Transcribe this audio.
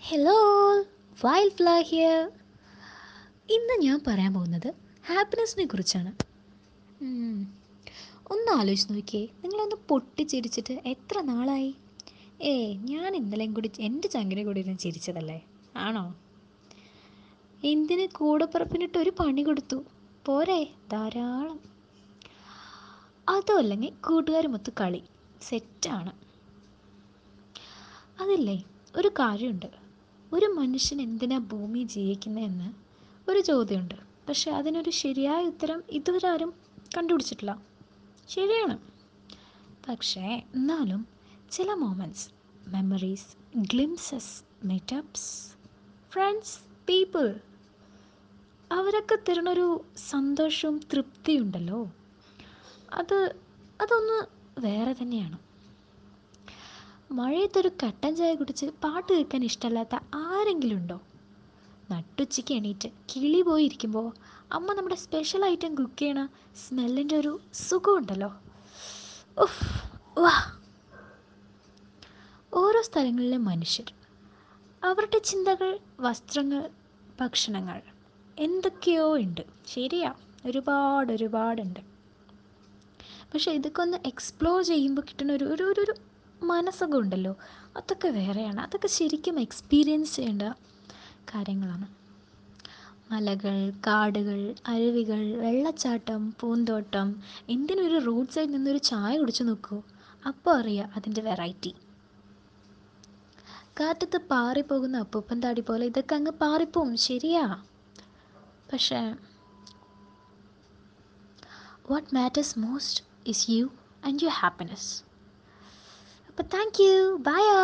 Hello wild fly here ഇന്ന് ഞാൻ പറയാൻ പോകുന്നത് ഹാപ്പിനെസ്സിനെ കുറിച്ചാണ്. ഒന്ന് ആലോചിച്ച് നോക്കിയേ. നിങ്ങളൊന്ന് പൊട്ടിച്ചിരിച്ചിട്ട് എത്ര നാളായി? ഏ ഞാൻ ഇന്നലെയും കൂടി എന്റെ ചങ്കിനെ കൂടി ഇരുന്ന് ചിരിച്ചതല്ലേ? ആണോ? എന്തിന് കൂടപ്പുറപ്പിനിട്ട് ഒരു പണി കൊടുത്തു? പോരെ ധാരാളം. അതോ അല്ലെങ്കിൽ കൂട്ടുകാരുമൊത്ത് കളി. സെറ്റാണ്. അതില്ലേ ഒരു കാര്യമുണ്ട്. ഒരു മനുഷ്യൻ എന്തിനാ ഭൂമി ജീവിക്കുന്നതെന്ന് ഒരു ചോദ്യമുണ്ട്. പക്ഷെ അതിനൊരു ശരിയായ ഉത്തരം ഇതുവരെ ആരും കണ്ടുപിടിച്ചിട്ടില്ല. ശരിയാണ്. പക്ഷേ എന്നാലും ചില moments memories glimpses meetups friends people അവരൊക്കെ തരുന്നൊരു സന്തോഷവും തൃപ്തിയുണ്ടല്ലോ. അത് അതൊന്ന് വേറെ തന്നെയാണ്. മഴയത്തൊരു കട്ടൻ ചായ കുടിച്ച് പാട്ട് കേൾക്കാൻ ഇഷ്ടമല്ലാത്ത ആരെങ്കിലും ഉണ്ടോ നട്ടുച്ചയ്ക്ക് എണീറ്റ് കിളി പോയിരിക്കുമ്പോൾ അമ്മ നമ്മുടെ സ്പെഷ്യൽ ഐറ്റം കുക്ക് ചെയ്യണ സ്മെല്ലിന്റെ ഒരു സുഖമുണ്ടല്ലോ. വാ. ഓരോ സ്ഥലങ്ങളിലെ മനുഷ്യർ അവരുടെ ചിന്തകൾ വസ്ത്രങ്ങൾ ഭക്ഷണങ്ങൾ എന്തൊക്കെയോ ഉണ്ട്. ശരിയാ ഒരുപാട് ഒരുപാടുണ്ട്. പക്ഷേ ഇതൊക്കെ ഒന്ന് എക്സ്പ്ലോർ ചെയ്യുമ്പോൾ കിട്ടുന്ന ഒരു ഒരു ഒരു മനസ്സൊക്കെ ഉണ്ടല്ലോ അതൊക്കെ വേറെയാണ്. അതൊക്കെ ശരിക്കും എക്സ്പീരിയൻസ് ചെയ്യേണ്ട കാര്യങ്ങളാണ്. മലകൾ കാടുകൾ അരുവികൾ വെള്ളച്ചാട്ടം പൂന്തോട്ടം എന്തിനും ഒരു റോഡ് സൈഡിൽ നിന്നൊരു ചായ കുടിച്ചു നോക്കൂ. അപ്പോൾ അറിയാം അതിന്റെ വെറൈറ്റി കാറ്റത്ത് പാറിപ്പോകുന്ന അപ്പൂപ്പൻ താടി പോലെ ഇതൊക്കെ അങ്ങ് പാറിപ്പോവും. ശരിയാ. പക്ഷേ what matters most is you and your happiness അപ്പോൾ താങ്ക് യു ബൈ ആൾ